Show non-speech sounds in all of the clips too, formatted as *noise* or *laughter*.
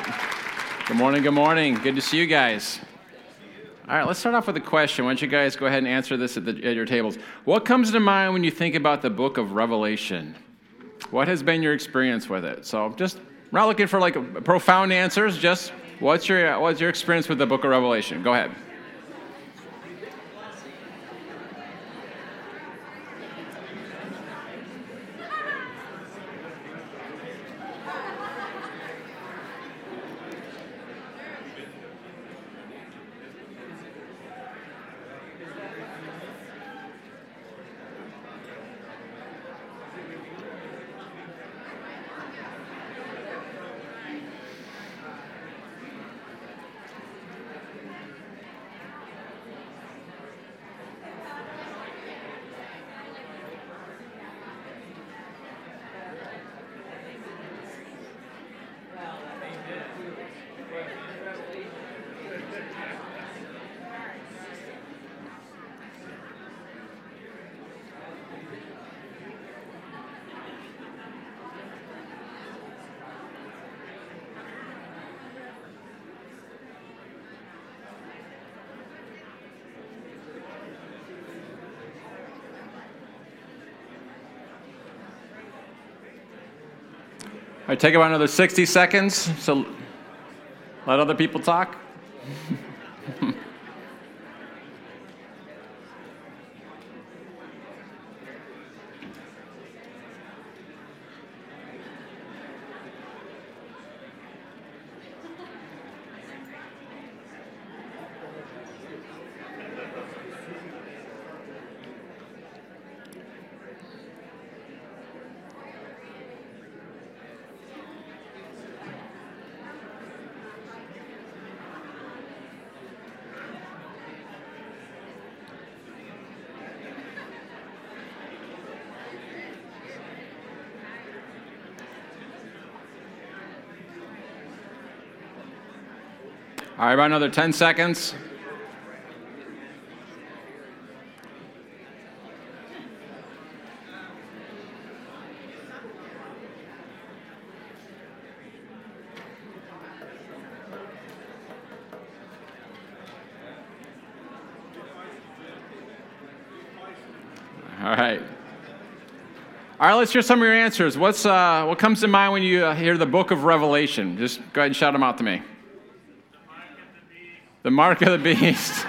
right. Good morning, good morning. Good to see you guys. All right, let's start off with a question. Why don't you guys go ahead and answer this at, the, at your tables? What comes to mind when you think about the book of Revelation? What has been your experience with it? So, just not looking for like profound answers, just what's your, what's your experience with the book of Revelation? Go ahead. All right, take about another 60 seconds. So let other people talk. All right, about another 10 seconds. All right. All right, let's hear some of your answers. What's, uh, what comes to mind when you uh, hear the book of Revelation? Just go ahead and shout them out to me. Mark of the beast.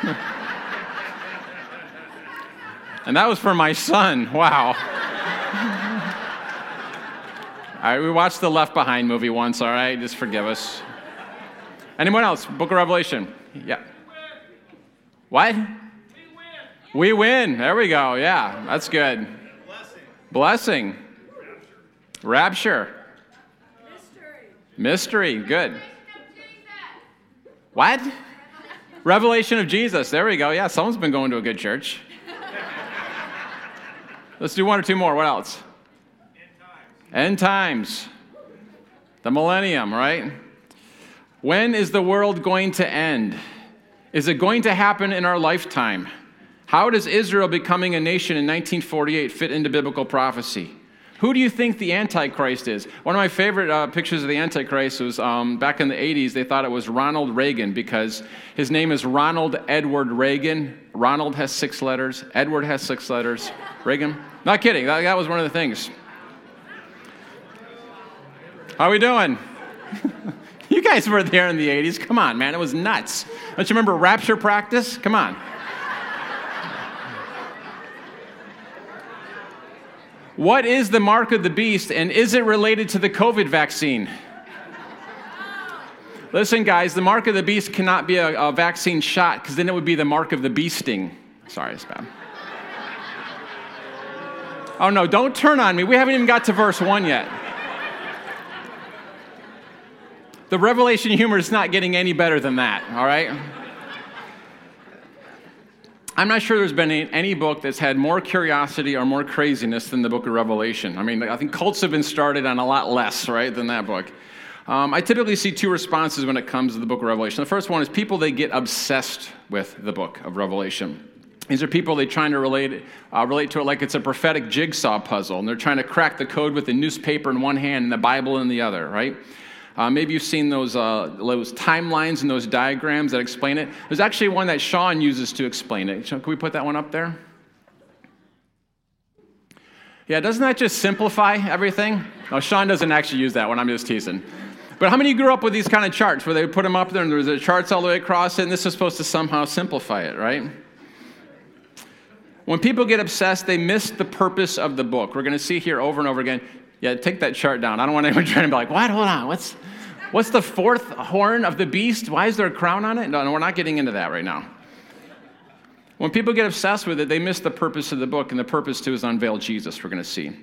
and that was for my son. Wow. all right, we watched the Left Behind movie once, all right? Just forgive us. Anyone else? Book of Revelation. Yeah. What? We win. There we go. Yeah, that's good. Blessing. Blessing. Rapture. Mystery. Mystery. Good. What? Revelation of Jesus. There we go. Yeah, someone's been going to a good church. Let's do one or two more. What else? End times. End times. The millennium, right? When is the world going to end? Is it going to happen in our lifetime? How does Israel becoming a nation in 1948 fit into biblical prophecy? Who do you think the Antichrist is? One of my favorite uh, pictures of the Antichrist was um, back in the 80s, they thought it was Ronald Reagan because his name is Ronald Edward Reagan. Ronald has six letters, Edward has six letters. Reagan? Not kidding, that, that was one of the things. How are we doing? *laughs* you guys were there in the 80s. Come on, man, it was nuts. Don't you remember rapture practice? Come on. What is the mark of the beast, and is it related to the COVID vaccine? Listen, guys, the mark of the beast cannot be a, a vaccine shot because then it would be the mark of the beasting. Sorry, it's bad. Oh no, don't turn on me. We haven't even got to verse 1 yet. The revelation humor is not getting any better than that, all right? I'm not sure there's been any book that's had more curiosity or more craziness than the book of Revelation. I mean, I think cults have been started on a lot less, right, than that book. Um, I typically see two responses when it comes to the book of Revelation. The first one is people, they get obsessed with the book of Revelation. These are people they're trying to relate, uh, relate to it like it's a prophetic jigsaw puzzle, and they're trying to crack the code with the newspaper in one hand and the Bible in the other, right? Uh, maybe you've seen those, uh, those timelines and those diagrams that explain it. There's actually one that Sean uses to explain it. Can we put that one up there? Yeah, doesn't that just simplify everything? No, Sean doesn't actually use that one. I'm just teasing. But how many grew up with these kind of charts where they put them up there and there was the charts all the way across it, and this is supposed to somehow simplify it, right? When people get obsessed, they miss the purpose of the book. We're going to see here over and over again. Yeah, take that chart down. I don't want anyone *laughs* trying to be like, what? Hold on. What's, what's the fourth horn of the beast? Why is there a crown on it? No, no, we're not getting into that right now. When people get obsessed with it, they miss the purpose of the book, and the purpose too is unveil Jesus, we're going to see.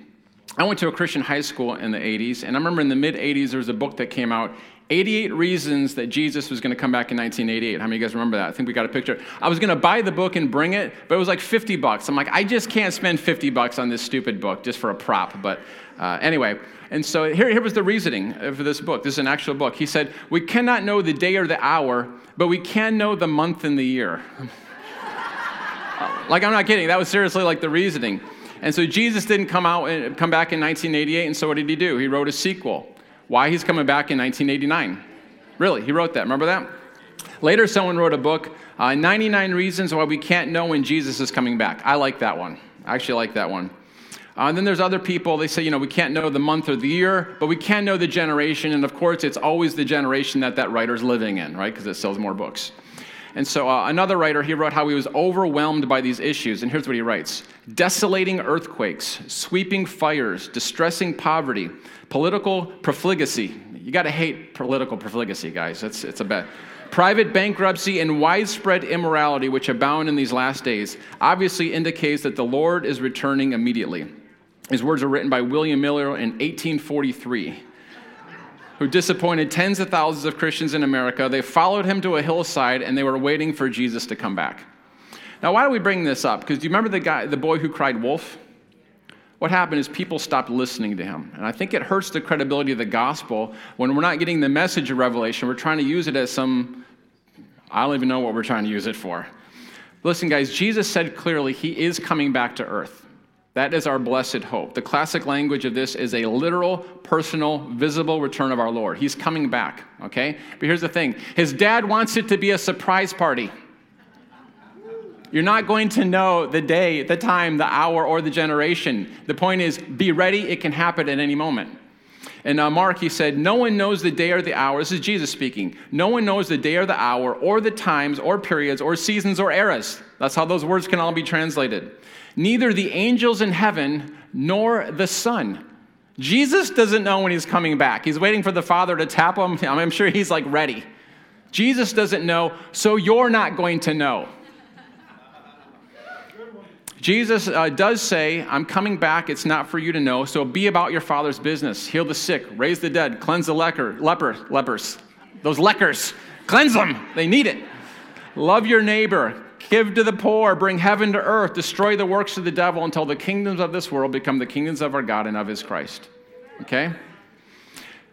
I went to a Christian high school in the 80s, and I remember in the mid 80s there was a book that came out 88 Reasons That Jesus Was Going to Come Back in 1988. How many of you guys remember that? I think we got a picture. I was going to buy the book and bring it, but it was like 50 bucks. I'm like, I just can't spend 50 bucks on this stupid book just for a prop. But uh, anyway, and so here, here was the reasoning for this book. This is an actual book. He said, We cannot know the day or the hour, but we can know the month and the year. *laughs* like, I'm not kidding. That was seriously like the reasoning. And so Jesus didn't come out and come back in 1988. And so what did he do? He wrote a sequel. Why he's coming back in 1989. Really, he wrote that. Remember that? Later, someone wrote a book, uh, 99 Reasons Why We Can't Know When Jesus is Coming Back. I like that one. I actually like that one. Uh, and then there's other people, they say, you know, we can't know the month or the year, but we can know the generation. And of course, it's always the generation that that writer's living in, right? Because it sells more books. And so uh, another writer, he wrote how he was overwhelmed by these issues. And here's what he writes Desolating earthquakes, sweeping fires, distressing poverty, political profligacy. You got to hate political profligacy, guys. It's, it's a bad. Private bankruptcy and widespread immorality, which abound in these last days, obviously indicates that the Lord is returning immediately. His words are written by William Miller in 1843 who disappointed tens of thousands of Christians in America. They followed him to a hillside and they were waiting for Jesus to come back. Now, why do we bring this up? Because do you remember the guy, the boy who cried wolf? What happened is people stopped listening to him. And I think it hurts the credibility of the gospel when we're not getting the message of Revelation. We're trying to use it as some, I don't even know what we're trying to use it for. Listen, guys, Jesus said clearly he is coming back to earth. That is our blessed hope. The classic language of this is a literal, personal, visible return of our Lord. He's coming back, okay? But here's the thing His dad wants it to be a surprise party. You're not going to know the day, the time, the hour, or the generation. The point is, be ready. It can happen at any moment. And uh, Mark, he said, No one knows the day or the hour. This is Jesus speaking. No one knows the day or the hour, or the times, or periods, or seasons, or eras. That's how those words can all be translated neither the angels in heaven nor the Son. Jesus doesn't know when he's coming back. He's waiting for the Father to tap him. *laughs* I'm sure he's like ready. Jesus doesn't know, so you're not going to know. Jesus uh, does say, I'm coming back. It's not for you to know. So be about your Father's business. Heal the sick, raise the dead, cleanse the leper, leper, lepers. Those lepers, cleanse them. They need it. Love your neighbor. Give to the poor, bring heaven to earth, destroy the works of the devil until the kingdoms of this world become the kingdoms of our God and of his Christ. Okay?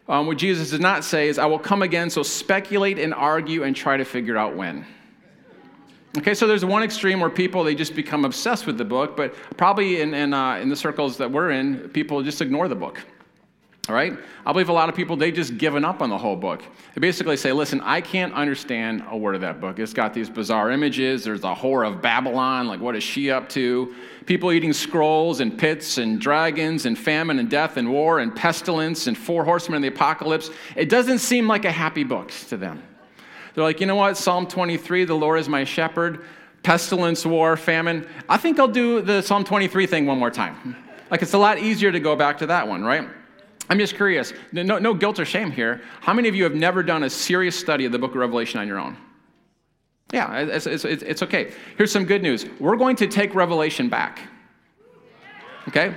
Um, what Jesus does not say is, I will come again, so speculate and argue and try to figure out when. Okay, so there's one extreme where people, they just become obsessed with the book, but probably in, in, uh, in the circles that we're in, people just ignore the book. All right? I believe a lot of people, they just given up on the whole book. They basically say, listen, I can't understand a word of that book. It's got these bizarre images. There's the whore of Babylon. Like, what is she up to? People eating scrolls and pits and dragons and famine and death and war and pestilence and four horsemen of the apocalypse. It doesn't seem like a happy book to them. They're like, you know what? Psalm 23, the Lord is my shepherd. Pestilence, war, famine. I think I'll do the Psalm 23 thing one more time. Like, it's a lot easier to go back to that one, right? I'm just curious, no, no guilt or shame here. How many of you have never done a serious study of the book of Revelation on your own? Yeah, it's, it's, it's okay. Here's some good news. We're going to take Revelation back. Okay?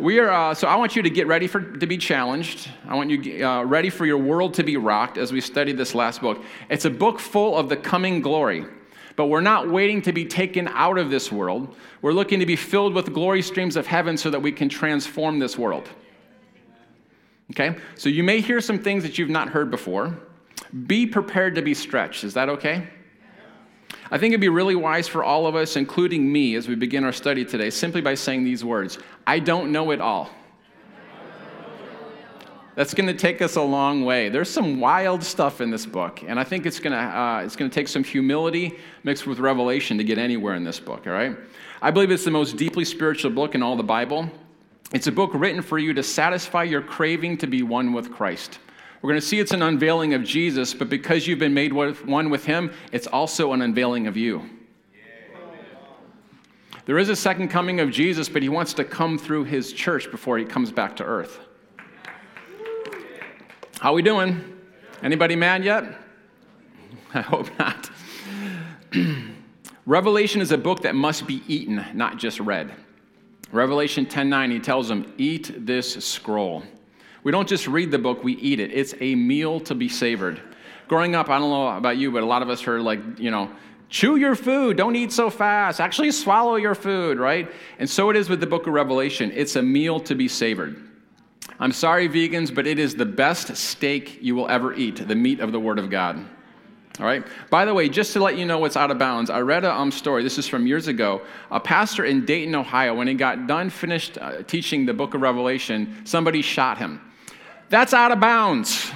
We are, uh, so I want you to get ready for, to be challenged. I want you uh, ready for your world to be rocked as we study this last book. It's a book full of the coming glory. But we're not waiting to be taken out of this world. We're looking to be filled with glory streams of heaven so that we can transform this world. Okay? So you may hear some things that you've not heard before. Be prepared to be stretched. Is that okay? I think it'd be really wise for all of us, including me, as we begin our study today, simply by saying these words I don't know it all. That's going to take us a long way. There's some wild stuff in this book, and I think it's going to uh, it's going to take some humility mixed with revelation to get anywhere in this book. All right, I believe it's the most deeply spiritual book in all the Bible. It's a book written for you to satisfy your craving to be one with Christ. We're going to see it's an unveiling of Jesus, but because you've been made one with Him, it's also an unveiling of you. There is a second coming of Jesus, but He wants to come through His church before He comes back to earth. How we doing? Anybody mad yet? *laughs* I hope not. *clears throat* Revelation is a book that must be eaten, not just read. Revelation 10:9 he tells them, "Eat this scroll." We don't just read the book, we eat it. It's a meal to be savored. Growing up, I don't know about you, but a lot of us heard like, you know, chew your food, don't eat so fast. Actually swallow your food, right? And so it is with the book of Revelation. It's a meal to be savored. I'm sorry, vegans, but it is the best steak you will ever eat the meat of the Word of God. All right. By the way, just to let you know what's out of bounds, I read a um, story. This is from years ago. A pastor in Dayton, Ohio, when he got done, finished uh, teaching the book of Revelation, somebody shot him. That's out of bounds.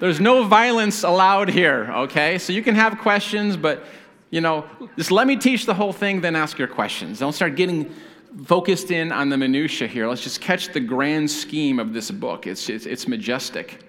There's no violence allowed here. Okay. So you can have questions, but you know, just let me teach the whole thing, then ask your questions. Don't start getting focused in on the minutia here. Let's just catch the grand scheme of this book. It's, it's, it's majestic.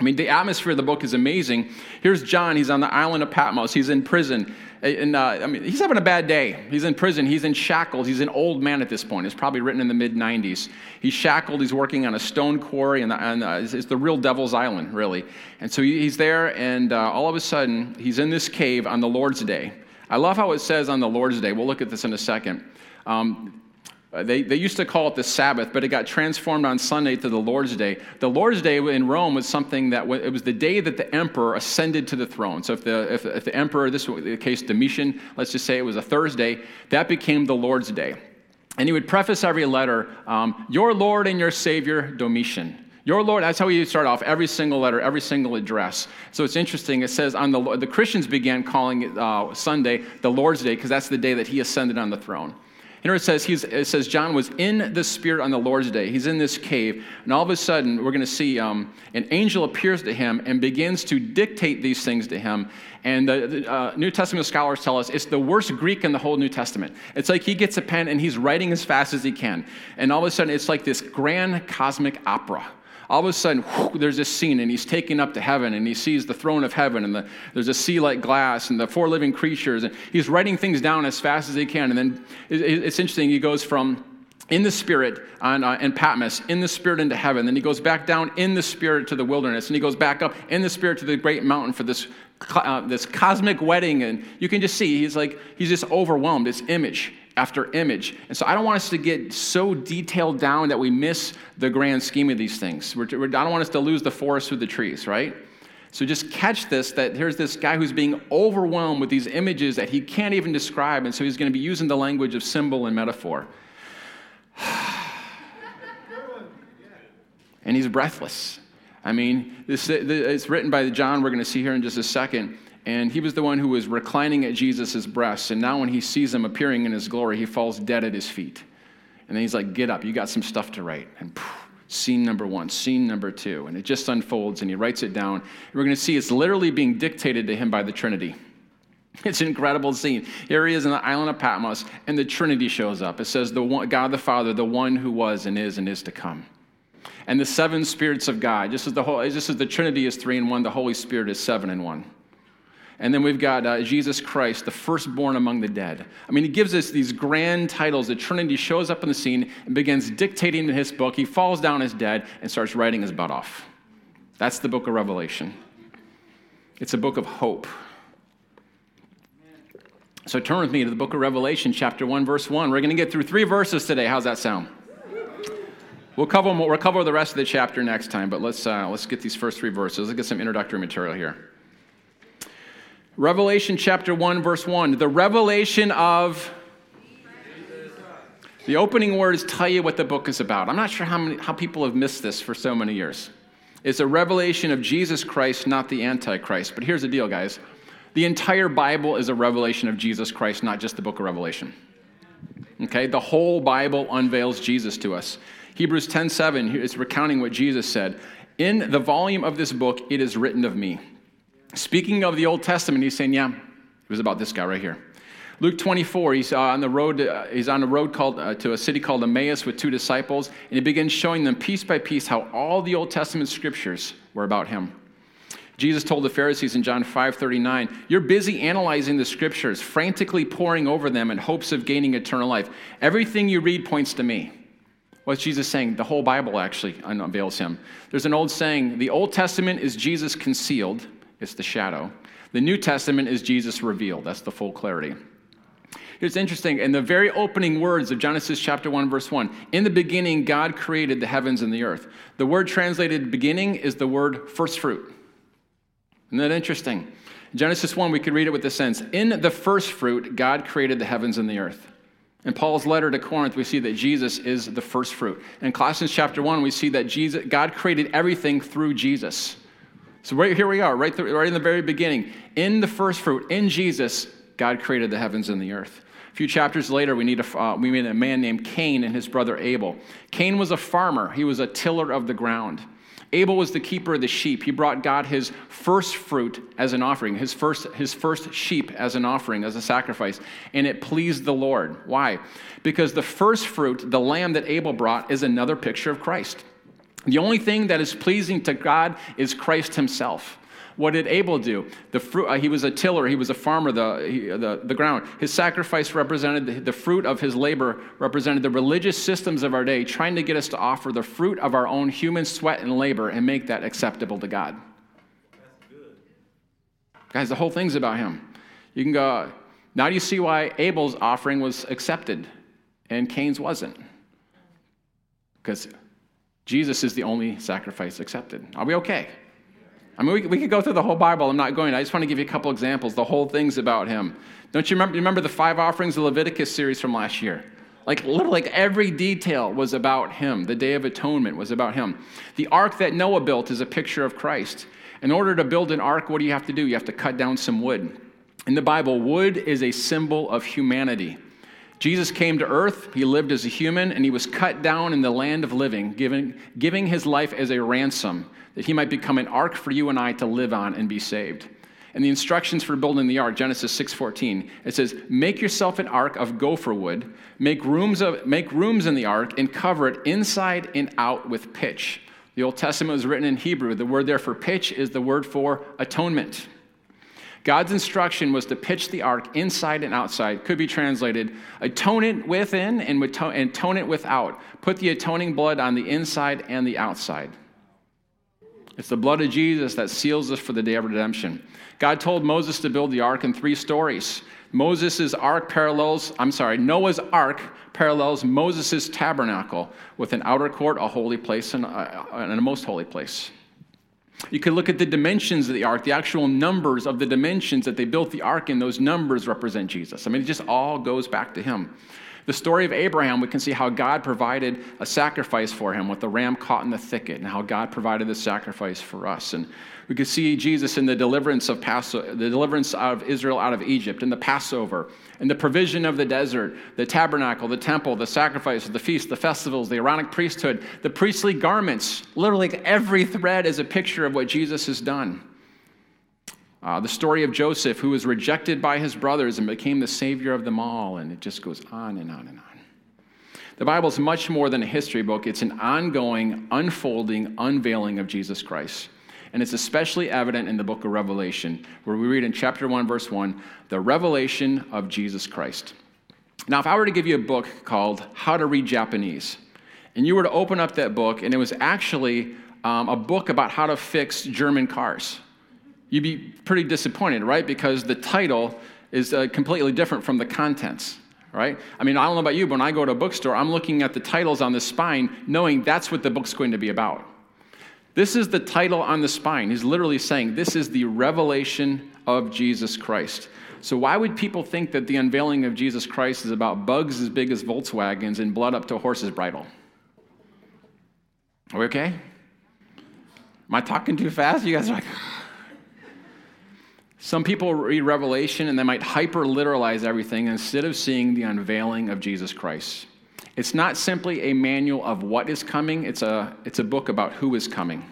I mean, the atmosphere of the book is amazing. Here's John. He's on the island of Patmos. He's in prison. And, uh, I mean, he's having a bad day. He's in prison. He's in shackles. He's an old man at this point. It's probably written in the mid 90s. He's shackled. He's working on a stone quarry, and, uh, it's, it's, the real devil's island, really. And so he, he's there, and uh, all of a sudden, he's in this cave on the Lord's Day. I love how it says on the Lord's Day. We'll look at this in a second. Um, uh, they, they used to call it the Sabbath, but it got transformed on Sunday to the Lord's Day. The Lord's Day in Rome was something that it was the day that the emperor ascended to the throne. So if the, if, if the emperor, this was the case Domitian, let's just say it was a Thursday, that became the Lord's Day. And he would preface every letter, um, Your Lord and your Savior, Domitian. Your Lord, that's how he start off every single letter, every single address. So it's interesting. It says on the, the Christians began calling it uh, Sunday the Lord's Day because that's the day that he ascended on the throne. Here it says, he's, it says John was in the Spirit on the Lord's day. He's in this cave, and all of a sudden, we're going to see um, an angel appears to him and begins to dictate these things to him. And the, the uh, New Testament scholars tell us it's the worst Greek in the whole New Testament. It's like he gets a pen and he's writing as fast as he can. And all of a sudden, it's like this grand cosmic opera all of a sudden, whoosh, there's this scene, and he's taken up to heaven, and he sees the throne of heaven, and the, there's a sea like glass, and the four living creatures, and he's writing things down as fast as he can. And then it, it's interesting, he goes from in the spirit on uh, in Patmos, in the spirit into heaven. Then he goes back down in the spirit to the wilderness, and he goes back up in the spirit to the great mountain for this uh, this cosmic wedding. And you can just see he's like he's just overwhelmed. It's image after image. And so I don't want us to get so detailed down that we miss the grand scheme of these things. We're, we're, I don't want us to lose the forest through the trees, right? So just catch this that here's this guy who's being overwhelmed with these images that he can't even describe. And so he's going to be using the language of symbol and metaphor. *sighs* and he's breathless. I mean, this, it's written by John, we're going to see here in just a second. And he was the one who was reclining at Jesus' breast. And now, when he sees him appearing in his glory, he falls dead at his feet. And then he's like, Get up, you got some stuff to write. And poof, scene number one, scene number two. And it just unfolds, and he writes it down. And we're going to see it's literally being dictated to him by the Trinity. *laughs* It's an incredible scene. Here he is in the island of Patmos, and the Trinity shows up. It says, the one, God the Father, the one who was and is and is to come. And the seven spirits of God, just as the, whole, just as the Trinity is three in one, the Holy Spirit is seven in one. And then we've got uh, Jesus Christ, the firstborn among the dead. I mean, he gives us these grand titles. The Trinity shows up on the scene and begins dictating in his book. He falls down as dead and starts writing his butt off. That's the book of Revelation. It's a book of hope. So turn with me to the book of Revelation, chapter 1, verse 1. We're going to get through three verses today. How's that sound? We'll cover, we'll cover the rest of the chapter next time, but let's, uh, let's get these first three verses. Let's get some introductory material here. Revelation chapter 1, verse 1. The revelation of. The opening words tell you what the book is about. I'm not sure how, many, how people have missed this for so many years. It's a revelation of Jesus Christ, not the Antichrist. But here's the deal, guys the entire Bible is a revelation of Jesus Christ, not just the book of Revelation. Okay? The whole Bible unveils Jesus to us. Hebrews 10:7 is recounting what Jesus said. In the volume of this book, it is written of me. Speaking of the Old Testament, he's saying, Yeah, it was about this guy right here. Luke 24, he's uh, on the road. Uh, he's on a road called uh, to a city called Emmaus with two disciples, and he begins showing them piece by piece how all the Old Testament scriptures were about him. Jesus told the Pharisees in John 5:39, "You're busy analyzing the scriptures, frantically poring over them in hopes of gaining eternal life. Everything you read points to me." What's Jesus saying? The whole Bible actually unveils him. There's an old saying, the Old Testament is Jesus concealed, it's the shadow. The New Testament is Jesus revealed, that's the full clarity. It's interesting. In the very opening words of Genesis chapter 1, verse 1, in the beginning, God created the heavens and the earth. The word translated beginning is the word first fruit. Isn't that interesting? Genesis 1, we could read it with this sense In the first fruit, God created the heavens and the earth. In Paul's letter to Corinth, we see that Jesus is the first fruit. In Colossians chapter 1, we see that Jesus, God created everything through Jesus. So right here we are, right, right in the very beginning. In the first fruit, in Jesus, God created the heavens and the earth A few chapters later, we, need a, uh, we meet a man named Cain and his brother Abel. Cain was a farmer, he was a tiller of the ground. Abel was the keeper of the sheep. He brought God his first fruit as an offering, his first, his first sheep as an offering, as a sacrifice, and it pleased the Lord. Why? Because the first fruit, the lamb that Abel brought, is another picture of Christ. The only thing that is pleasing to God is Christ himself. What did Abel do? The fruit, uh, he was a tiller, he was a farmer, the, he, the, the ground. His sacrifice represented the, the fruit of his labor, represented the religious systems of our day, trying to get us to offer the fruit of our own human sweat and labor and make that acceptable to God. Guys, the whole thing's about him. You can go, now do you see why Abel's offering was accepted and Cain's wasn't? Because Jesus is the only sacrifice accepted. Are we okay? I mean, we, we could go through the whole Bible. I'm not going. I just want to give you a couple examples. The whole thing's about him. Don't you remember, you remember the five offerings of Leviticus series from last year? Like literally, like every detail was about him. The Day of Atonement was about him. The ark that Noah built is a picture of Christ. In order to build an ark, what do you have to do? You have to cut down some wood. In the Bible, wood is a symbol of humanity. Jesus came to earth, he lived as a human, and he was cut down in the land of living, giving, giving his life as a ransom that he might become an ark for you and I to live on and be saved. And the instructions for building the ark, Genesis 6:14, it says, "Make yourself an ark of gopher wood, make rooms of make rooms in the ark and cover it inside and out with pitch." The Old Testament was written in Hebrew. The word there for pitch is the word for atonement. God's instruction was to pitch the ark inside and outside. Could be translated atone it within and atone it without. Put the atoning blood on the inside and the outside. It's the blood of Jesus that seals us for the day of redemption. God told Moses to build the ark in three stories. Moses' ark parallels, I'm sorry, Noah's ark parallels Moses' tabernacle with an outer court, a holy place, and a, and a most holy place. You could look at the dimensions of the ark, the actual numbers of the dimensions that they built the ark in, those numbers represent Jesus. I mean, it just all goes back to him. The story of Abraham, we can see how God provided a sacrifice for him with the ram caught in the thicket, and how God provided the sacrifice for us. And we could see Jesus in the deliverance of Passover, the deliverance of Israel out of Egypt, in the Passover, and the provision of the desert, the tabernacle, the temple, the sacrifices, the feasts, the festivals, the Aaronic priesthood, the priestly garments. Literally, every thread is a picture of what Jesus has done. Uh, the story of Joseph, who was rejected by his brothers and became the savior of them all, and it just goes on and on and on. The Bible is much more than a history book, it's an ongoing, unfolding, unveiling of Jesus Christ. And it's especially evident in the book of Revelation, where we read in chapter 1, verse 1, the revelation of Jesus Christ. Now, if I were to give you a book called How to Read Japanese, and you were to open up that book, and it was actually um, a book about how to fix German cars you'd be pretty disappointed, right? Because the title is uh, completely different from the contents, right? I mean, I don't know about you, but when I go to a bookstore, I'm looking at the titles on the spine, knowing that's what the book's going to be about. This is the title on the spine. He's literally saying, This is the revelation of Jesus Christ. So, why would people think that the unveiling of Jesus Christ is about bugs as big as Volkswagens and blood up to a horse's bridle? Are we okay? Am I talking too fast? You guys are like, some people read Revelation and they might hyper literalize everything instead of seeing the unveiling of Jesus Christ. It's not simply a manual of what is coming, it's a, it's a book about who is coming.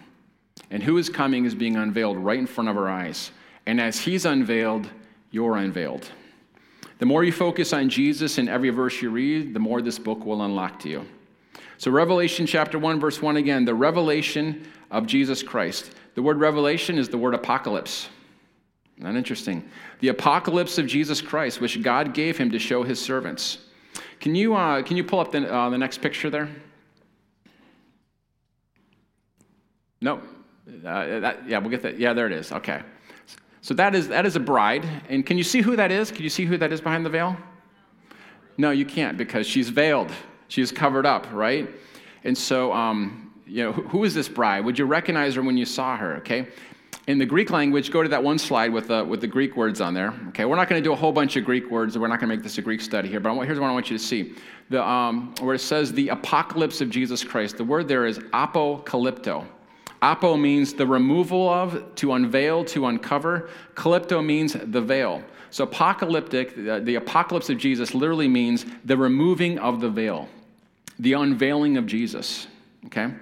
And who is coming is being unveiled right in front of our eyes. And as he's unveiled, you're unveiled. The more you focus on Jesus in every verse you read, the more this book will unlock to you. So, Revelation chapter 1, verse 1 again, the revelation of Jesus Christ. The word revelation is the word apocalypse. Not interesting. The apocalypse of Jesus Christ, which God gave him to show his servants. Can you, uh, can you pull up the, uh, the next picture there? No. Uh, that, yeah, we'll get that. Yeah, there it is. Okay. So that is, that is a bride. And can you see who that is? Can you see who that is behind the veil? No, you can't because she's veiled. She's covered up, right? And so, um, you know, who is this bride? Would you recognize her when you saw her? Okay. In the Greek language, go to that one slide with the, with the Greek words on there. Okay, we're not going to do a whole bunch of Greek words. We're not going to make this a Greek study here, but here's what I want you to see. The, um, where it says the apocalypse of Jesus Christ, the word there is apocalypto. Apo means the removal of, to unveil, to uncover. Calypto means the veil. So apocalyptic, the, the apocalypse of Jesus literally means the removing of the veil, the unveiling of Jesus. Okay?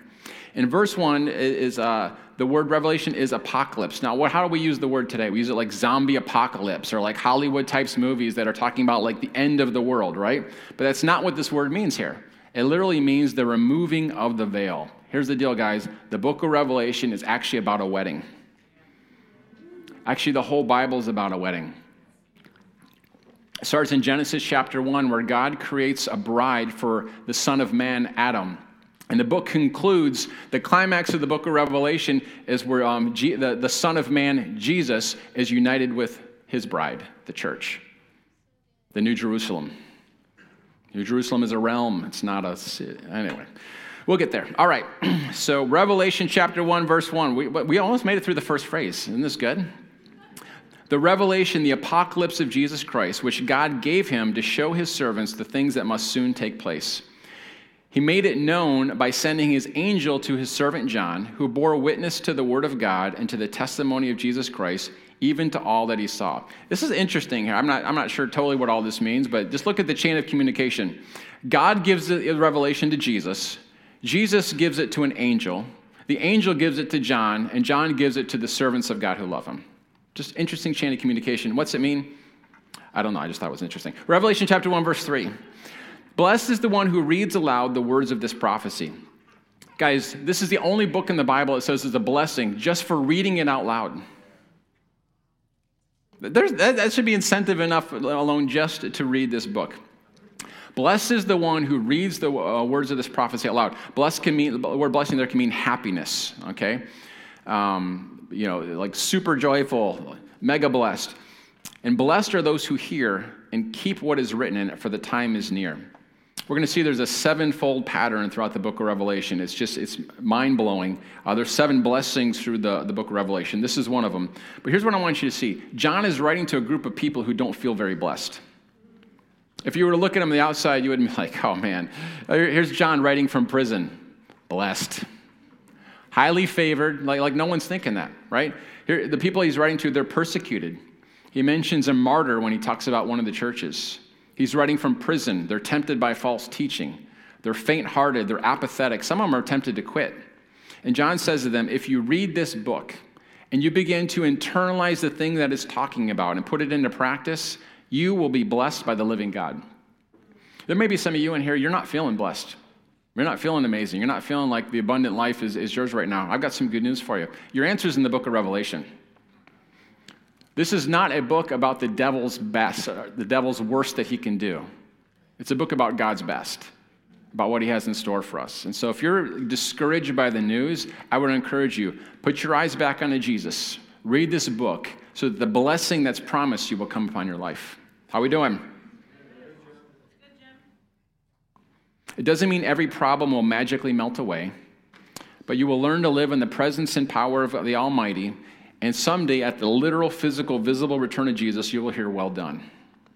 In verse 1 is uh, the word revelation is apocalypse. Now, what, how do we use the word today? We use it like zombie apocalypse or like Hollywood types movies that are talking about like the end of the world, right? But that's not what this word means here. It literally means the removing of the veil. Here's the deal, guys the book of Revelation is actually about a wedding. Actually, the whole Bible is about a wedding. It starts in Genesis chapter 1, where God creates a bride for the Son of Man, Adam. And the book concludes, the climax of the book of Revelation is where um, G, the, the Son of Man, Jesus, is united with his bride, the church, the New Jerusalem. New Jerusalem is a realm, it's not a. city. Anyway. We'll get there. All right. *clears throat* So, Revelation chapter 1, verse 1. We, we almost made it through the first phrase. Isn't this good? The revelation, the apocalypse of Jesus Christ, which God gave him to show his servants the things that must soon take place. He made it known by sending his angel to his servant John, who bore witness to the word of God and to the testimony of Jesus Christ, even to all that he saw. This is interesting here. I'm not, I'm not sure totally what all this means, but just look at the chain of communication. God gives the revelation to Jesus. Jesus gives it to an angel. The angel gives it to John, and John gives it to the servants of God who love him. Just interesting chain of communication. What's it mean? I don't know. I just thought it was interesting. Revelation chapter 1, verse 3. Blessed is the one who reads aloud the words of this prophecy. Guys, this is the only book in the Bible that says it's a blessing just for reading it out loud. That, that should be incentive enough alone just to read this book. Blessed is the one who reads the uh, words of this prophecy aloud. Blessed can mean, the word blessing there can mean happiness, okay? Um, you know, like super joyful, mega blessed. And blessed are those who hear and keep what is written in it, for the time is near. We're going to see there's a sevenfold pattern throughout the book of Revelation. It's just, it's mind blowing. Uh, there's seven blessings through the, the book of Revelation. This is one of them. But here's what I want you to see John is writing to a group of people who don't feel very blessed. If you were to look at him on the outside, you would be like, oh man, here's John writing from prison. Blessed. Highly favored, like, like no one's thinking that, right? Here, the people he's writing to, they're persecuted. He mentions a martyr when he talks about one of the churches. He's writing from prison. They're tempted by false teaching. They're faint hearted. They're apathetic. Some of them are tempted to quit. And John says to them, if you read this book and you begin to internalize the thing that it's talking about and put it into practice, you will be blessed by the living God. There may be some of you in here, you're not feeling blessed. You're not feeling amazing. You're not feeling like the abundant life is, is yours right now. I've got some good news for you. Your answer is in the book of Revelation. This is not a book about the devil's best, uh, the devil's worst that he can do. It's a book about God's best, about what he has in store for us. And so if you're discouraged by the news, I would encourage you put your eyes back onto Jesus. Read this book so that the blessing that's promised you will come upon your life. How are we doing? It doesn't mean every problem will magically melt away, but you will learn to live in the presence and power of the Almighty. And someday, at the literal, physical, visible return of Jesus, you will hear, Well done.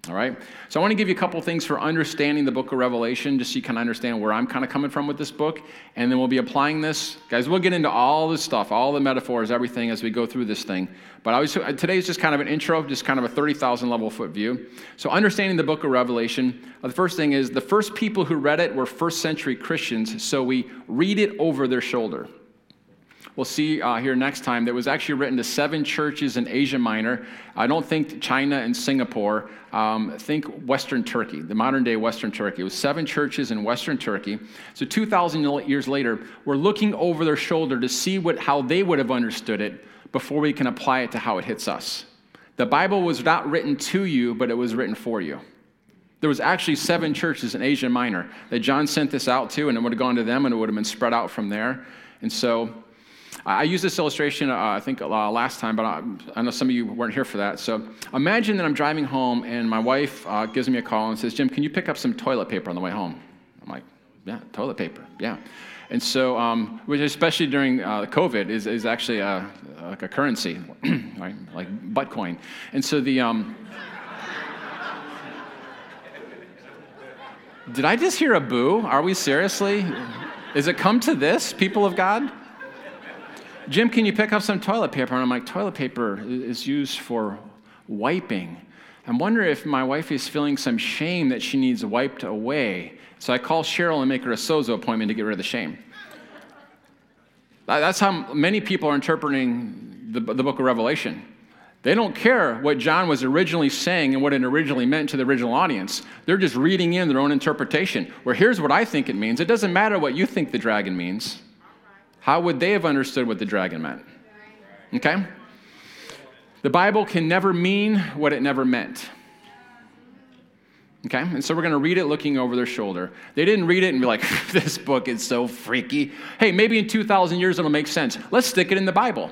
All right? So I want to give you a couple things for understanding the book of Revelation, just so you can understand where I'm kind of coming from with this book. And then we'll be applying this. Guys, we'll get into all this stuff, all the metaphors, everything as we go through this thing. But I was, today is just kind of an intro, just kind of a 30,000 level foot view. So understanding the book of Revelation, uh, the first thing is the first people who read it were first century Christians, so we read it over their shoulder. We'll see uh, here next time that was actually written to seven churches in Asia Minor. I don't think China and Singapore. Um, think Western Turkey, the modern day Western Turkey. It was seven churches in Western Turkey. So 2,000 years later, we're looking over their shoulder to see what, how they would have understood it before we can apply it to how it hits us. The Bible was not written to you, but it was written for you. There was actually seven churches in Asia Minor that John sent this out to, and it would have gone to them, and it would have been spread out from there. And so I used this illustration, uh, I think, uh, last time, but I, I, know some of you weren't here for that. So imagine that I'm driving home, and my wife uh, gives me a call and says, Jim, can you pick up some toilet paper on the way home? I'm like, yeah, toilet paper, yeah. And so, um, which especially during uh, COVID is, is actually a, like a currency, *clears throat* right? like butt coin. And so the, um, *laughs* Did I just hear a boo? Are we seriously? Is it come to this, people of God? Jim, can you pick up some toilet paper? And I'm like, toilet paper is used for wiping. I'm wondering if my wife is feeling some shame that she needs wiped away. So I call Cheryl and make her a sozo appointment to get rid of the shame. That's how many people are interpreting the, the book of Revelation. They don't care what John was originally saying and what it originally meant to the original audience. They're just reading in their own interpretation. Where here's what I think it means. It doesn't matter what you think the dragon means. How would they have understood what the dragon meant? Okay? The Bible can never mean what it never meant. Okay? And so we're going to read it looking over their shoulder. They didn't read it and be like, *laughs* this book is so freaky. Hey, maybe in 2,000 years it'll make sense. Let's stick it in the Bible.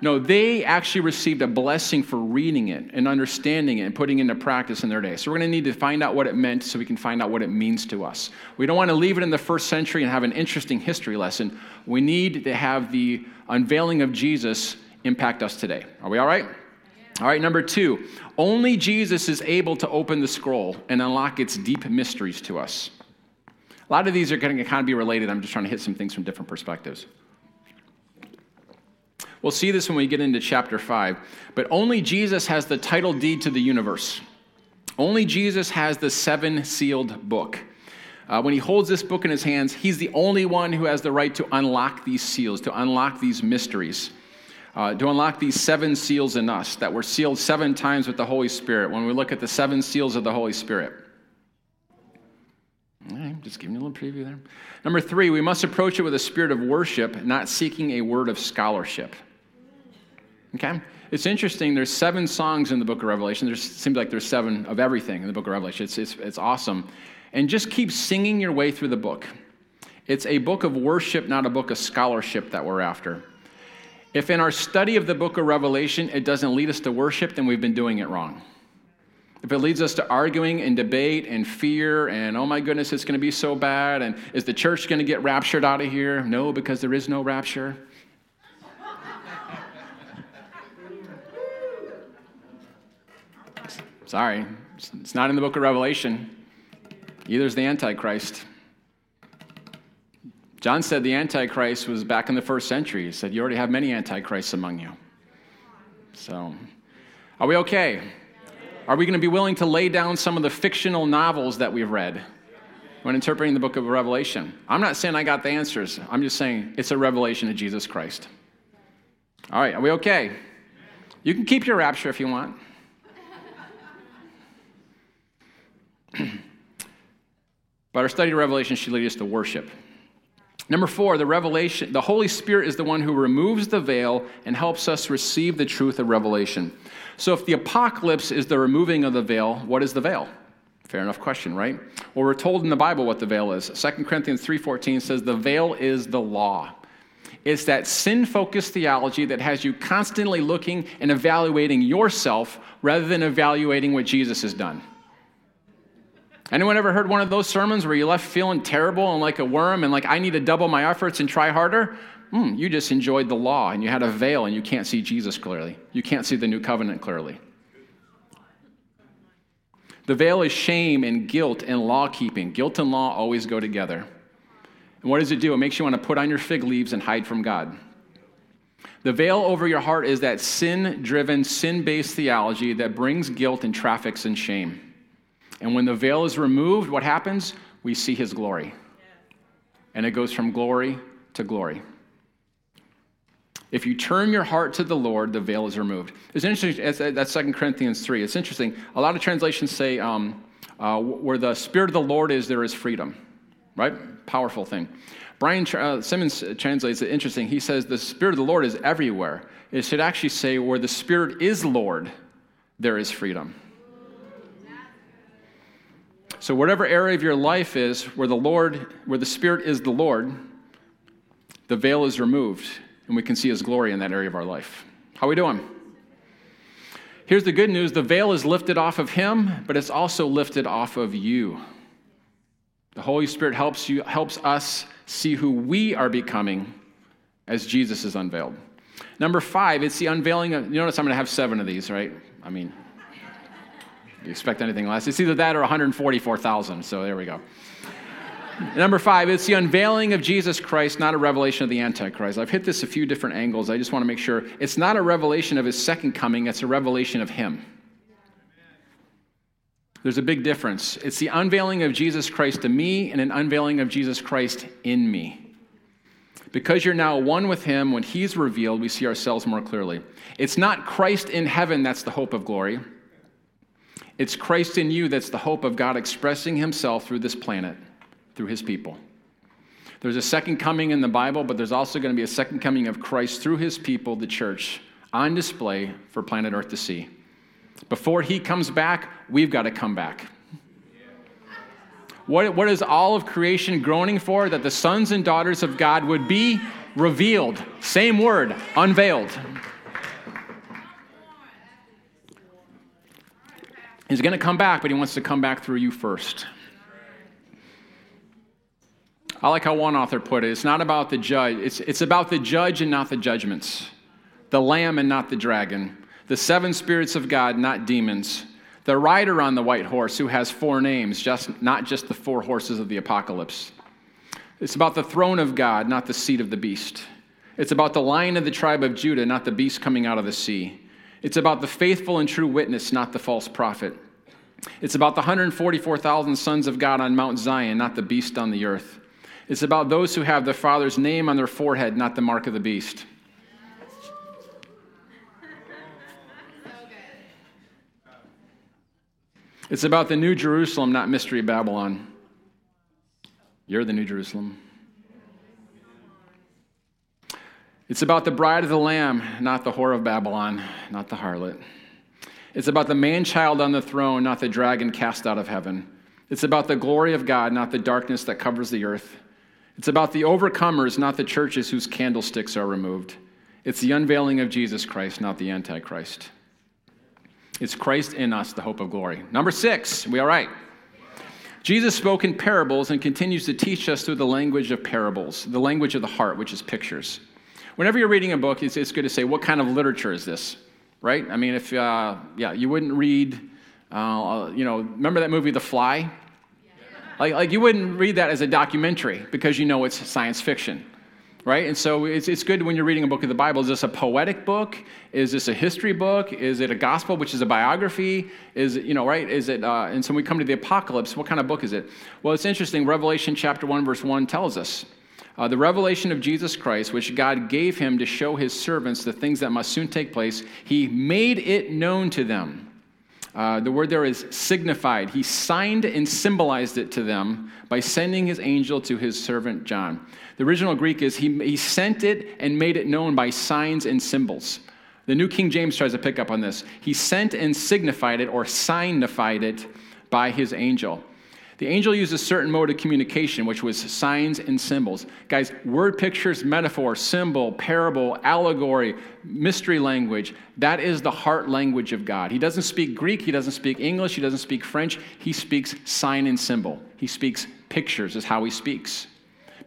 No, they actually received a blessing for reading it and understanding it and putting it into practice in their day. So we're going to need to find out what it meant so we can find out what it means to us. We don't want to leave it in the first century and have an interesting history lesson. We need to have the unveiling of Jesus impact us today. Are we all right? All right, number two, only Jesus is able to open the scroll and unlock its deep mysteries to us. A lot of these are going to kind of be related. I'm just trying to hit some things from different perspectives. We'll see this when we get into chapter 5. But only Jesus has the title deed to the universe. Only Jesus has the seven sealed book. Uh, when he holds this book in his hands, he's the only one who has the right to unlock these seals, to unlock these mysteries, uh, to unlock these seven seals in us that were sealed seven times with the Holy Spirit when we look at the seven seals of the Holy Spirit. Just giving you a little preview there. Number three, we must approach it with a spirit of worship, not seeking a word of scholarship. Okay? It's interesting. There's seven songs in the book of Revelation. There seems like there's seven of everything in the book of Revelation. It's, it's, it's awesome. And just keep singing your way through the book. It's a book of worship, not a book of scholarship that we're after. If in our study of the book of Revelation it doesn't lead us to worship, then we've been doing it wrong. If it leads us to arguing and debate and fear and, oh my goodness, it's going to be so bad, and is the church going to get raptured out of here? No, because there is no rapture. Sorry, it's not in the book of Revelation. Either is the Antichrist. John said the Antichrist was back in the first century. He said, You already have many Antichrists among you. So, are we okay? Are we going to be willing to lay down some of the fictional novels that we've read when interpreting the book of Revelation? I'm not saying I got the answers. I'm just saying it's a revelation of Jesus Christ. All right, are we okay? You can keep your rapture if you want. *clears throat* but our study of Revelation should lead us to worship. Number four, the revelation, the Holy Spirit is the one who removes the veil and helps us receive the truth of revelation. So if the apocalypse is the removing of the veil, what is the veil? Fair enough question, right? Well, we're told in the Bible what the veil is. 2 Corinthians 3:14 says the veil is the law. It's that sin-focused theology that has you constantly looking and evaluating yourself rather than evaluating what Jesus has done. Anyone ever heard one of those sermons where you left feeling terrible and like a worm and like, I need to double my efforts and try harder? Mm, you just enjoyed the law and you had a veil and you can't see Jesus clearly. You can't see the new covenant clearly. The veil is shame and guilt and law keeping. Guilt and law always go together. And what does it do? It makes you want to put on your fig leaves and hide from God. The veil over your heart is that sin driven, sin based theology that brings guilt and traffics in shame. And when the veil is removed, what happens? We see his glory. And it goes from glory to glory. If you turn your heart to the Lord, the veil is removed. It's interesting, that's 2 Corinthians 3. It's interesting. A lot of translations say, um, uh, where the Spirit of the Lord is, there is freedom, right? Powerful thing. Brian uh, Simmons translates it interesting. He says, The Spirit of the Lord is everywhere. It should actually say, Where the Spirit is Lord, there is freedom. So, whatever area of your life is where the Lord, where the Spirit is the Lord, the veil is removed, and we can see His glory in that area of our life. How we doing? Here's the good news the veil is lifted off of Him, but it's also lifted off of you. The Holy Spirit helps you, helps us see who we are becoming as Jesus is unveiled. Number five, it's the unveiling of, you notice I'm going to have seven of these, right? I mean, expect anything less? It's either that or 144,000, so there we go. Number five, it's the unveiling of Jesus Christ, not a revelation of the Antichrist. I've hit this a few different angles. I just want to make sure it's not a revelation of his second coming, it's a revelation of him. There's a big difference. It's the unveiling of Jesus Christ to me and an unveiling of Jesus Christ in me. Because you're now one with him, when he's revealed, we see ourselves more clearly. It's not Christ in heaven that's the hope of glory. It's Christ in you that's the hope of God expressing himself through this planet, through his people. There's a second coming in the Bible, but there's also going to be a second coming of Christ through his people, the church, on display for planet Earth to see. Before he comes back, we've got to come back. What, what is all of creation groaning for? That the sons and daughters of God would be revealed. Same word, unveiled. He's going to come back, but he wants to come back through you first. I like how one author put it it's not about the judge, it's, it's about the judge and not the judgments, the lamb and not the dragon, the seven spirits of God, not demons, the rider on the white horse who has four names, just, not just the four horses of the apocalypse. It's about the throne of God, not the seat of the beast. It's about the lion of the tribe of Judah, not the beast coming out of the sea. It's about the faithful and true witness, not the false prophet. It's about the 144,000 sons of God on Mount Zion, not the beast on the earth. It's about those who have the Father's name on their forehead, not the mark of the beast. It's about the New Jerusalem, not Mystery Babylon. You're the New Jerusalem. It's about the bride of the Lamb, not the whore of Babylon, not the harlot. It's about the man child on the throne, not the dragon cast out of heaven. It's about the glory of God, not the darkness that covers the earth. It's about the overcomers, not the churches whose candlesticks are removed. It's the unveiling of Jesus Christ, not the Antichrist. It's Christ in us, the hope of glory. Number six, we all right? Jesus spoke in parables and continues to teach us through the language of parables, the language of the heart, which is pictures. Whenever you're reading a book, it's, it's good to say, what kind of literature is this? Right? I mean, if, uh, yeah, you wouldn't read, uh, you know, remember that movie, The Fly? Like, like you wouldn't read that as a documentary because you know it's science fiction right? And so it's, it's good when you're reading a book of the Bible. Is this a poetic book? Is this a history book? Is it a gospel, which is a biography? Is it, you know, right? Is it, uh, and so when we come to the apocalypse, what kind of book is it? Well, it's interesting. Revelation chapter 1, verse 1 tells us uh, the revelation of Jesus Christ, which God gave him to show his servants the things that must soon take place, he made it known to them. Uh, the word there is signified. He signed and symbolized it to them by sending his angel to his servant John. The original Greek is he, he sent it and made it known by signs and symbols. The New King James tries to pick up on this. He sent and signified it or signified it by his angel. The angel used a certain mode of communication, which was signs and symbols. Guys, word pictures, metaphor, symbol, parable, allegory, mystery language, that is the heart language of God. He doesn't speak Greek, he doesn't speak English, he doesn't speak French. He speaks sign and symbol. He speaks pictures, is how he speaks.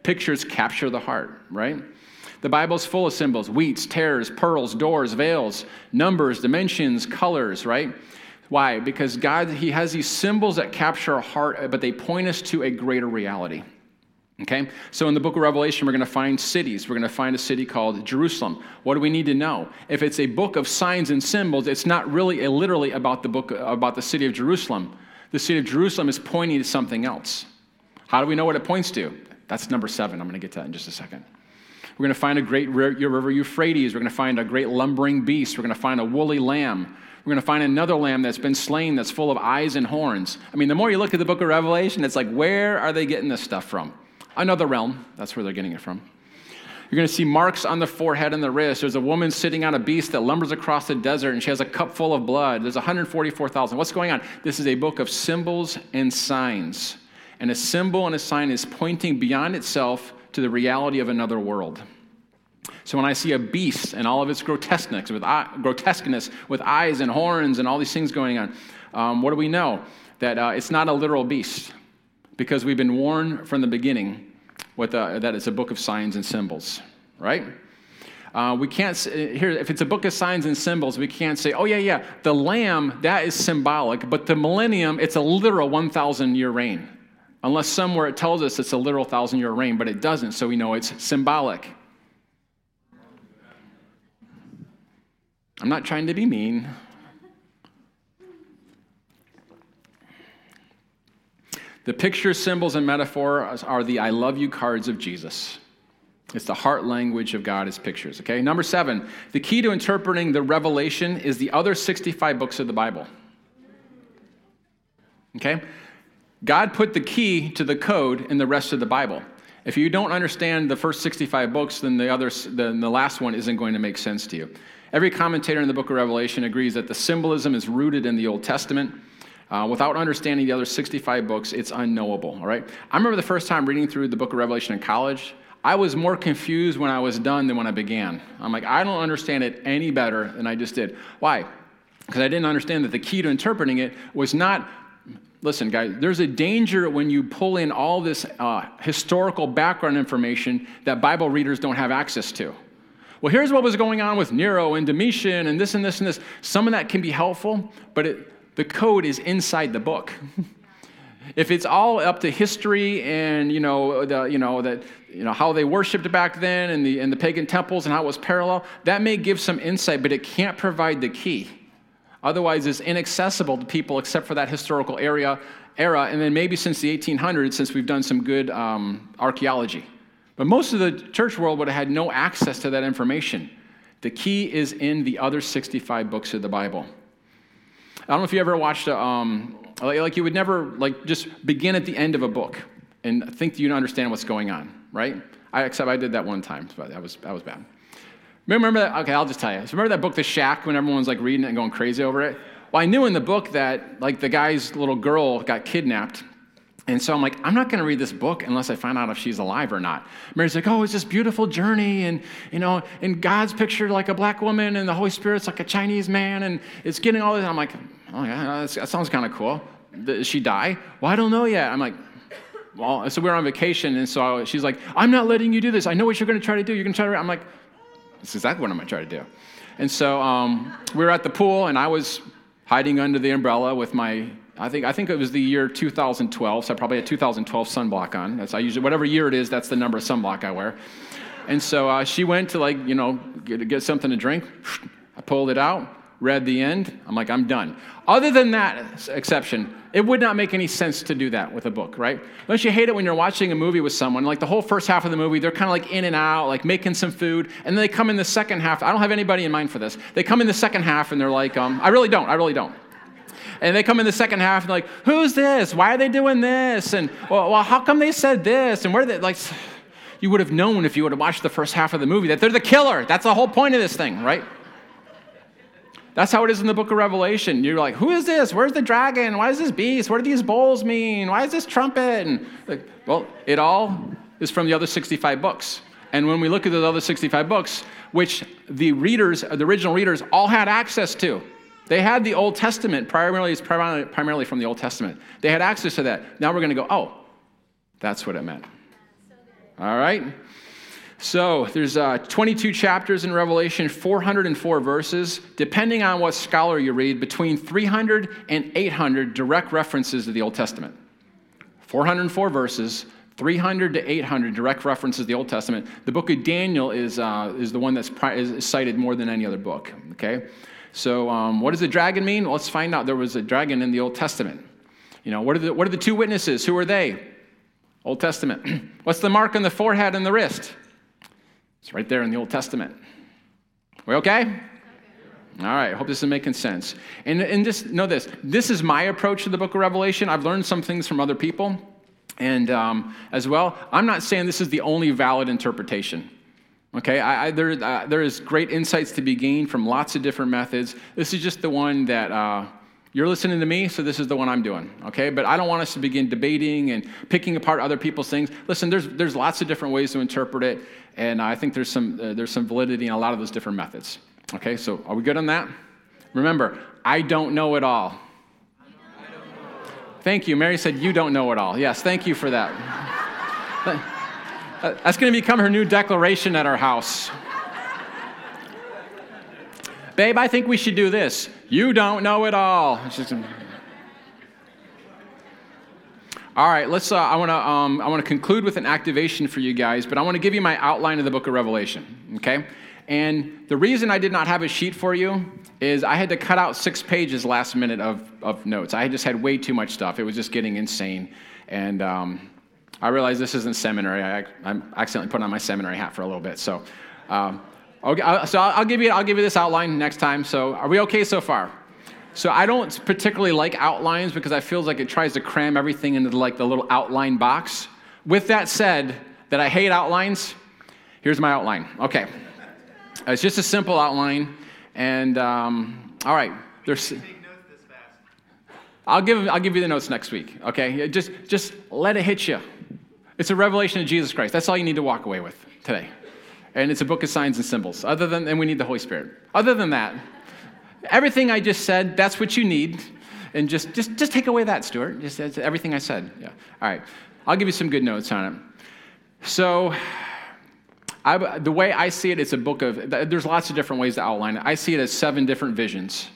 Pictures capture the heart, right? The Bible's full of symbols wheats, tares, pearls, doors, veils, numbers, dimensions, colors, right? Why? Because God, He has these symbols that capture our heart, but they point us to a greater reality. Okay? So in the book of Revelation, we're going to find cities. We're going to find a city called Jerusalem. What do we need to know? If it's a book of signs and symbols, it's not really literally about the book about the city of Jerusalem. The city of Jerusalem is pointing to something else. How do we know what it points to? That's number seven. I'm going to get to that in just a second. We're going to find a great river Euphrates. We're going to find a great lumbering beast. We're going to find a woolly lamb. We're going to find another lamb that's been slain that's full of eyes and horns. I mean, the more you look at the book of Revelation, it's like, where are they getting this stuff from? Another realm. That's where they're getting it from. You're going to see marks on the forehead and the wrist. There's a woman sitting on a beast that lumbers across the desert, and she has a cup full of blood. There's 144,000. What's going on? This is a book of symbols and signs. And a symbol and a sign is pointing beyond itself to the reality of another world. So when I see a beast and all of its grotesqueness with, grotesqueness with eyes and horns and all these things going on, um, what do we know? That uh, it's not a literal beast because we've been warned from the beginning uh, that it's a book of signs and symbols, right? Uh, we can't here if it's a book of signs and symbols we can't say oh yeah yeah the lamb that is symbolic but the millennium it's a literal 1000 year reign unless somewhere it tells us it's a literal thousand year reign but it doesn't so we know it's symbolic I'm not trying to be mean. The pictures, symbols, and metaphors are the I love you cards of Jesus. It's the heart language of God is pictures, okay? Number seven, the key to interpreting the revelation is the other 65 books of the Bible. Okay? God put the key to the code in the rest of the Bible. If you don't understand the first 65 books, then the, other, then the last one isn't going to make sense to you. Every commentator in the book of Revelation agrees that the symbolism is rooted in the Old Testament. Uh, without understanding the other 65 books, it's unknowable, all right? I remember the first time reading through the book of Revelation in college. I was more confused when I was done than when I began. I'm like, I don't understand it any better than I just did. Why? Because I didn't understand that the key to interpreting it was not listen, guys, there's a danger when you pull in all this uh, historical background information that Bible readers don't have access to well, here's what was going on with Nero and Domitian and this and this and this. Some of that can be helpful, but it, the code is inside the book. *laughs* if it's all up to history and you know the, you know that you know how they worshipped back then and the and the pagan temples and how it was parallel, that may give some insight, but it can't provide the key. Otherwise, it's inaccessible to people except for that historical area era, and then maybe since the 1800s, since we've done some good um, archaeology. But most of the church world would have had no access to that information. The key is in the other 65 books of the Bible. I don't know if you ever watched a, um, like you would never like just begin at the end of a book and think you understand what's going on, right? I, except I did that one time, but that was, that was bad. Remember that? Okay, I'll just tell you. So remember that book, The Shack, when everyone's like reading it and going crazy over it? Well, I knew in the book that like the guy's little girl got kidnapped and so I'm like, I'm not going to read this book unless I find out if she's alive or not. Mary's like, oh, it's this beautiful journey, and you know, and God's pictured like a black woman, and the Holy Spirit's like a Chinese man, and it's getting all this. I'm like, oh yeah, that sounds kind of cool. Does she die? Well, I don't know yet. I'm like, well, so we are on vacation, and so she's like, I'm not letting you do this. I know what you're going to try to do. You're going to try to. I'm like, that's exactly what I'm going to try to do. And so um, we were at the pool, and I was hiding under the umbrella with my I think, I think it was the year 2012, so I probably had 2012 sunblock on. That's I usually, whatever year it is, that's the number of sunblock I wear. And so uh, she went to like, you know, get, get something to drink. I pulled it out, read the end. I'm like, I'm done. Other than that exception, it would not make any sense to do that with a book, right? Don't you hate it when you're watching a movie with someone, like the whole first half of the movie, they're kind of like in and out, like making some food, and then they come in the second half. I don't have anybody in mind for this. They come in the second half and they're like, um, I really don't, I really don't. And they come in the second half and they're like, who's this? Why are they doing this? And well, well how come they said this? And where they like you would have known if you would have watched the first half of the movie that they're the killer. That's the whole point of this thing, right? That's how it is in the book of Revelation. You're like, who is this? Where's the dragon? Why is this beast? What do these bowls mean? Why is this trumpet? And like, well, it all is from the other 65 books. And when we look at the other 65 books, which the readers, the original readers, all had access to, they had the Old Testament, primarily, primarily, from the Old Testament. They had access to that. Now we're going to go, oh, that's what it meant. All right? So there's uh, 22 chapters in Revelation, 404 verses. Depending on what scholar you read, between 300 and 800 direct references to the Old Testament. 404 verses, 300 to 800 direct references to the Old Testament. The book of Daniel is, uh, is the one that's pri- is cited more than any other book. Okay? So, um, what does the dragon mean? Let's find out. There was a dragon in the Old Testament. You know, what are the, what are the two witnesses? Who are they? Old Testament. *clears throat* What's the mark on the forehead and the wrist? It's right there in the Old Testament. We okay? All right, I hope this is making sense. And, and just know this this is my approach to the book of Revelation. I've learned some things from other people. And um, as well, I'm not saying this is the only valid interpretation. Okay, I, I, there, uh, there is great insights to be gained from lots of different methods. This is just the one that uh, you're listening to me, so this is the one I'm doing. Okay, but I don't want us to begin debating and picking apart other people's things. Listen, there's, there's lots of different ways to interpret it, and I think there's some, uh, there's some validity in a lot of those different methods. Okay, so are we good on that? Remember, I don't know it all. Thank you. Mary said, You don't know it all. Yes, thank you for that. *laughs* That's going to become her new declaration at our house. Babe, I think we should do this. You don't know it all. All right, let's. Uh, I want to. Um, I want to conclude with an activation for you guys, but I want to give you my outline of the Book of Revelation. Okay, and the reason I did not have a sheet for you is I had to cut out six pages last minute of, of notes. I just had way too much stuff. It was just getting insane. And um, I realized this isn't seminary. I, am accidentally putting on my seminary hat for a little bit. So, um, okay, so I'll, I'll, give you, I'll give you this outline next time. So, are we okay so far? So, I don't particularly like outlines because I feel like it tries to cram everything into like the little outline box. With that said, that I hate outlines, here's my outline. Okay. It's just a simple outline. And um, all right, there's. I'll give, I'll give you the notes next week, okay? Just, just let it hit you. It's a revelation of Jesus Christ. That's all you need to walk away with today. And it's a book of signs and symbols. Other than, and we need the Holy Spirit. Other than that, everything I just said, that's what you need. And just, just, just take away that, Stuart. Just everything I said. Yeah. All right. I'll give you some good notes on it. So, I, the way I see it, it's a book of, there's lots of different ways to outline it. I see it as seven different visions.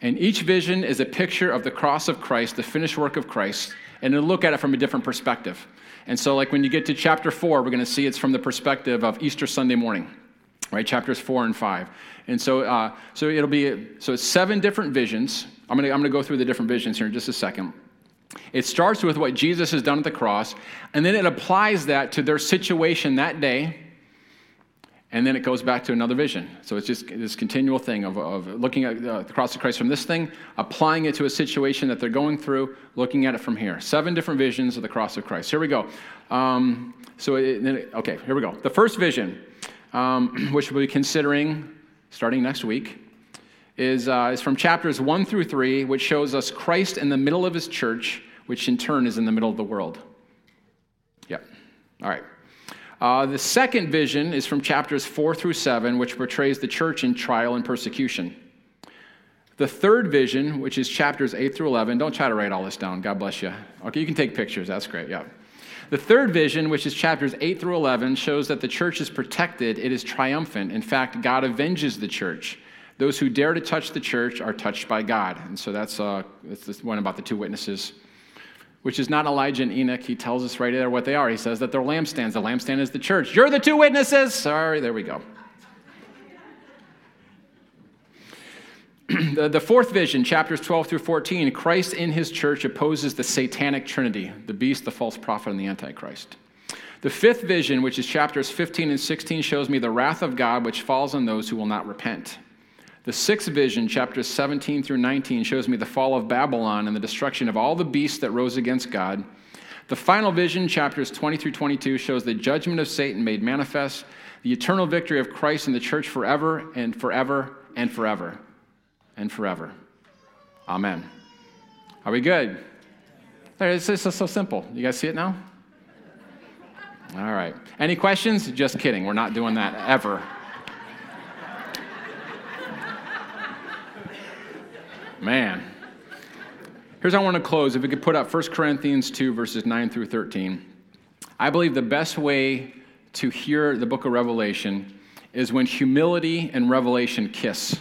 And each vision is a picture of the cross of Christ, the finished work of Christ, and to look at it from a different perspective. And so, like when you get to chapter four, we're going to see it's from the perspective of Easter Sunday morning, right? Chapters four and five. And so, uh, so it'll be, so it's seven different visions. I'm to, I'm to go through the different visions here in just a second. It starts with what Jesus has done at the cross, and then it applies that to their situation that day and then it goes back to another vision. So it's just this continual thing of, of looking at uh, the cross of Christ from this thing, applying it to a situation that they're going through, looking at it from here. Seven different visions of the cross of Christ. Here we go. Um, so, it, okay, here we go. The first vision, um, *clears throat* which we'll be considering starting next week, is, uh, is from chapters 1 through 3, which shows us Christ in the middle of his church, which in turn is in the middle of the world. Yep. All right. Uh, the second vision is from chapters 4 through 7, which portrays the church in trial and persecution. The third vision, which is chapters 8 through 11, don't try to write all this down. God bless you. Okay, you can take pictures. That's great. Yeah. The third vision, which is chapters 8 through 11, shows that the church is protected, it is triumphant. In fact, God avenges the church. Those who dare to touch the church are touched by God. And so that's, uh, that's the one about the two witnesses which is not Elijah and Enoch. He tells us right there what they are. He says that they're lampstands. The lampstand is the church. You're the two witnesses. Sorry, there we go. *clears throat* the, the fourth vision, chapters 12 through 14, Christ in his church opposes the satanic trinity, the beast, the false prophet, and the antichrist. The fifth vision, which is chapters 15 and 16, shows me the wrath of God which falls on those who will not repent. The sixth vision, chapters 17 through 19, shows me the fall of Babylon and the destruction of all the beasts that rose against God. The final vision, chapters 20 through 22, shows the judgment of Satan made manifest, the eternal victory of Christ in the church forever and forever and forever and forever. Amen. Are we good? It's just so simple. You guys see it now? All right. Any questions? Just kidding. We're not doing that ever. Man. Here's how I want to close. If we could put up 1 Corinthians 2, verses 9 through 13. I believe the best way to hear the book of Revelation is when humility and revelation kiss.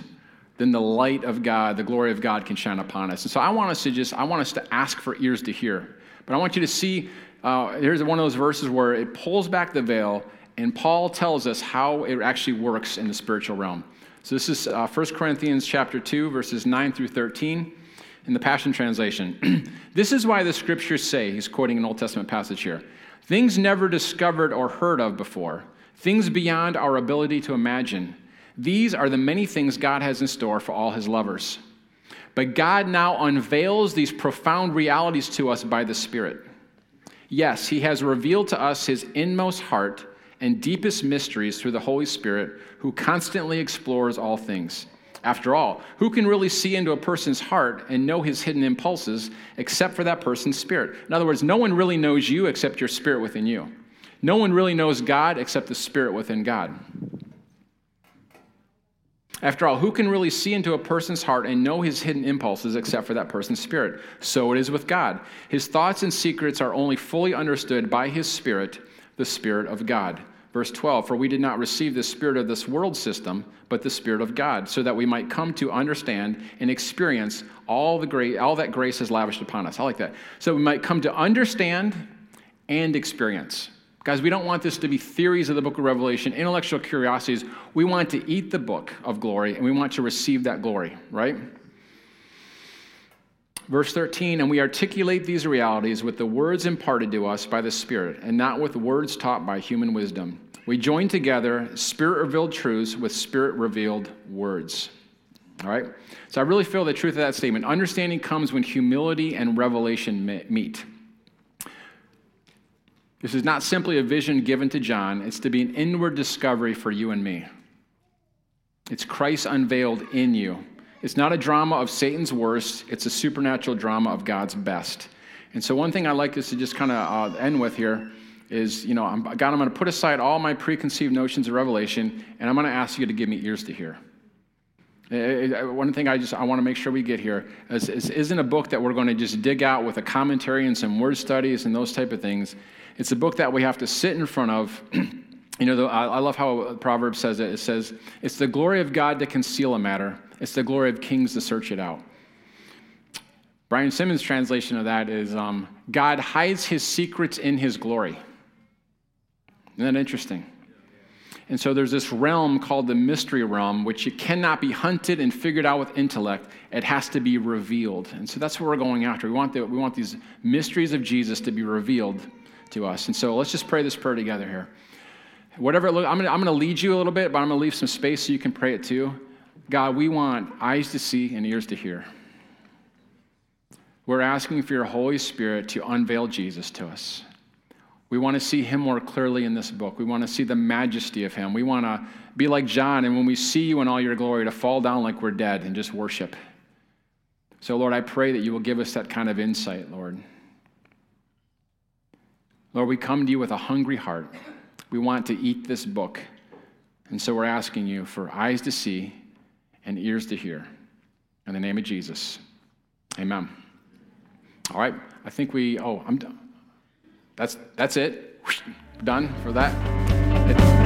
Then the light of God, the glory of God can shine upon us. And so I want us to just, I want us to ask for ears to hear. But I want you to see, uh, here's one of those verses where it pulls back the veil, and Paul tells us how it actually works in the spiritual realm. So this is uh, 1 Corinthians chapter 2, verses 9 through 13 in the Passion Translation. *clears throat* this is why the scriptures say, he's quoting an Old Testament passage here, things never discovered or heard of before, things beyond our ability to imagine. These are the many things God has in store for all his lovers. But God now unveils these profound realities to us by the Spirit. Yes, he has revealed to us his inmost heart and deepest mysteries through the Holy Spirit, who constantly explores all things. After all, who can really see into a person's heart and know his hidden impulses except for that person's spirit? In other words, no one really knows you except your spirit within you. No one really knows God except the spirit within God. After all, who can really see into a person's heart and know his hidden impulses except for that person's spirit? So it is with God. His thoughts and secrets are only fully understood by his spirit, the Spirit of God. Verse 12, for we did not receive the spirit of this world system, but the Spirit of God, so that we might come to understand and experience all, the great, all that grace has lavished upon us. I like that. So we might come to understand and experience. Guys, we don't want this to be theories of the book of Revelation, intellectual curiosities. We want to eat the book of glory and we want to receive that glory, right? Verse 13, and we articulate these realities with the words imparted to us by the Spirit, and not with words taught by human wisdom. We join together spirit revealed truths with spirit revealed words. All right? So I really feel the truth of that statement. Understanding comes when humility and revelation meet. This is not simply a vision given to John, it's to be an inward discovery for you and me. It's Christ unveiled in you. It's not a drama of Satan's worst, it's a supernatural drama of God's best. And so, one thing I like is to just kind of uh, end with here is, you know, I'm, God, I'm going to put aside all my preconceived notions of revelation, and I'm going to ask you to give me ears to hear. One thing I just I want to make sure we get here is, is isn't a book that we're going to just dig out with a commentary and some word studies and those type of things. It's a book that we have to sit in front of. *clears throat* you know, the, I love how Proverbs says it. It says, "It's the glory of God to conceal a matter; it's the glory of kings to search it out." Brian Simmons' translation of that is, um, "God hides His secrets in His glory." Isn't that interesting? And so there's this realm called the mystery realm, which it cannot be hunted and figured out with intellect. It has to be revealed. And so that's what we're going after. We want, the, we want these mysteries of Jesus to be revealed to us. And so let's just pray this prayer together here. Whatever, look, I'm going to lead you a little bit, but I'm going to leave some space so you can pray it too. God, we want eyes to see and ears to hear. We're asking for your Holy Spirit to unveil Jesus to us. We want to see him more clearly in this book. We want to see the majesty of him. We want to be like John, and when we see you in all your glory, to fall down like we're dead and just worship. So, Lord, I pray that you will give us that kind of insight, Lord. Lord, we come to you with a hungry heart. We want to eat this book. And so we're asking you for eyes to see and ears to hear. In the name of Jesus. Amen. All right. I think we, oh, I'm done. That's, that's it. Done for that.